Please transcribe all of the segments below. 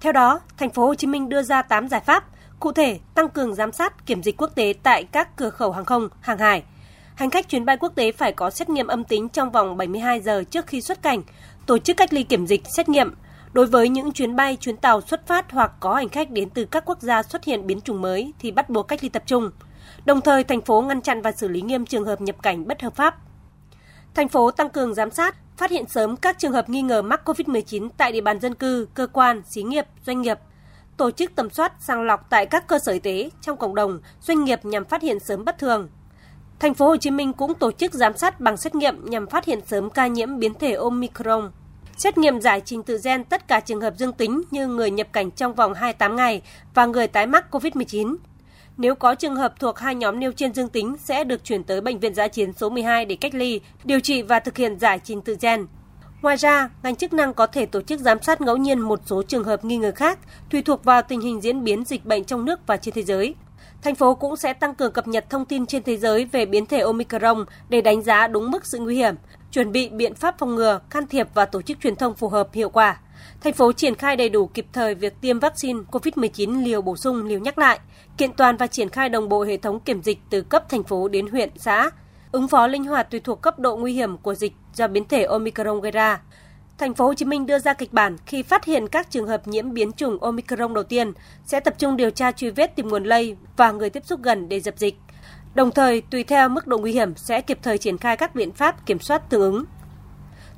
Theo đó, thành phố Hồ Chí Minh đưa ra 8 giải pháp, cụ thể tăng cường giám sát kiểm dịch quốc tế tại các cửa khẩu hàng không, hàng hải. Hành khách chuyến bay quốc tế phải có xét nghiệm âm tính trong vòng 72 giờ trước khi xuất cảnh, tổ chức cách ly kiểm dịch xét nghiệm. Đối với những chuyến bay, chuyến tàu xuất phát hoặc có hành khách đến từ các quốc gia xuất hiện biến chủng mới thì bắt buộc cách ly tập trung. Đồng thời, thành phố ngăn chặn và xử lý nghiêm trường hợp nhập cảnh bất hợp pháp. Thành phố tăng cường giám sát, phát hiện sớm các trường hợp nghi ngờ mắc COVID-19 tại địa bàn dân cư, cơ quan, xí nghiệp, doanh nghiệp, tổ chức tầm soát sàng lọc tại các cơ sở y tế, trong cộng đồng, doanh nghiệp nhằm phát hiện sớm bất thường. Thành phố Hồ Chí Minh cũng tổ chức giám sát bằng xét nghiệm nhằm phát hiện sớm ca nhiễm biến thể Omicron. Xét nghiệm giải trình tự gen tất cả trường hợp dương tính như người nhập cảnh trong vòng 28 ngày và người tái mắc COVID-19. Nếu có trường hợp thuộc hai nhóm nêu trên dương tính sẽ được chuyển tới bệnh viện giã chiến số 12 để cách ly, điều trị và thực hiện giải trình tự gen. Ngoài ra, ngành chức năng có thể tổ chức giám sát ngẫu nhiên một số trường hợp nghi ngờ khác, tùy thuộc vào tình hình diễn biến dịch bệnh trong nước và trên thế giới. Thành phố cũng sẽ tăng cường cập nhật thông tin trên thế giới về biến thể Omicron để đánh giá đúng mức sự nguy hiểm, chuẩn bị biện pháp phòng ngừa, can thiệp và tổ chức truyền thông phù hợp hiệu quả. Thành phố triển khai đầy đủ kịp thời việc tiêm vaccine COVID-19 liều bổ sung, liều nhắc lại, kiện toàn và triển khai đồng bộ hệ thống kiểm dịch từ cấp thành phố đến huyện, xã, ứng phó linh hoạt tùy thuộc cấp độ nguy hiểm của dịch do biến thể Omicron gây ra. Thành phố Hồ Chí Minh đưa ra kịch bản khi phát hiện các trường hợp nhiễm biến chủng Omicron đầu tiên sẽ tập trung điều tra truy vết tìm nguồn lây và người tiếp xúc gần để dập dịch. Đồng thời, tùy theo mức độ nguy hiểm sẽ kịp thời triển khai các biện pháp kiểm soát tương ứng.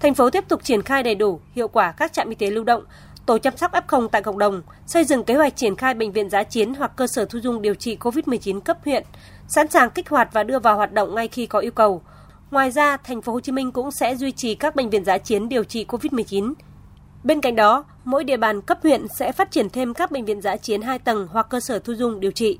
Thành phố tiếp tục triển khai đầy đủ, hiệu quả các trạm y tế lưu động, tổ chăm sóc F0 tại cộng đồng, xây dựng kế hoạch triển khai bệnh viện giá chiến hoặc cơ sở thu dung điều trị COVID-19 cấp huyện, sẵn sàng kích hoạt và đưa vào hoạt động ngay khi có yêu cầu. Ngoài ra, thành phố Hồ Chí Minh cũng sẽ duy trì các bệnh viện giá chiến điều trị COVID-19. Bên cạnh đó, mỗi địa bàn cấp huyện sẽ phát triển thêm các bệnh viện giá chiến 2 tầng hoặc cơ sở thu dung điều trị.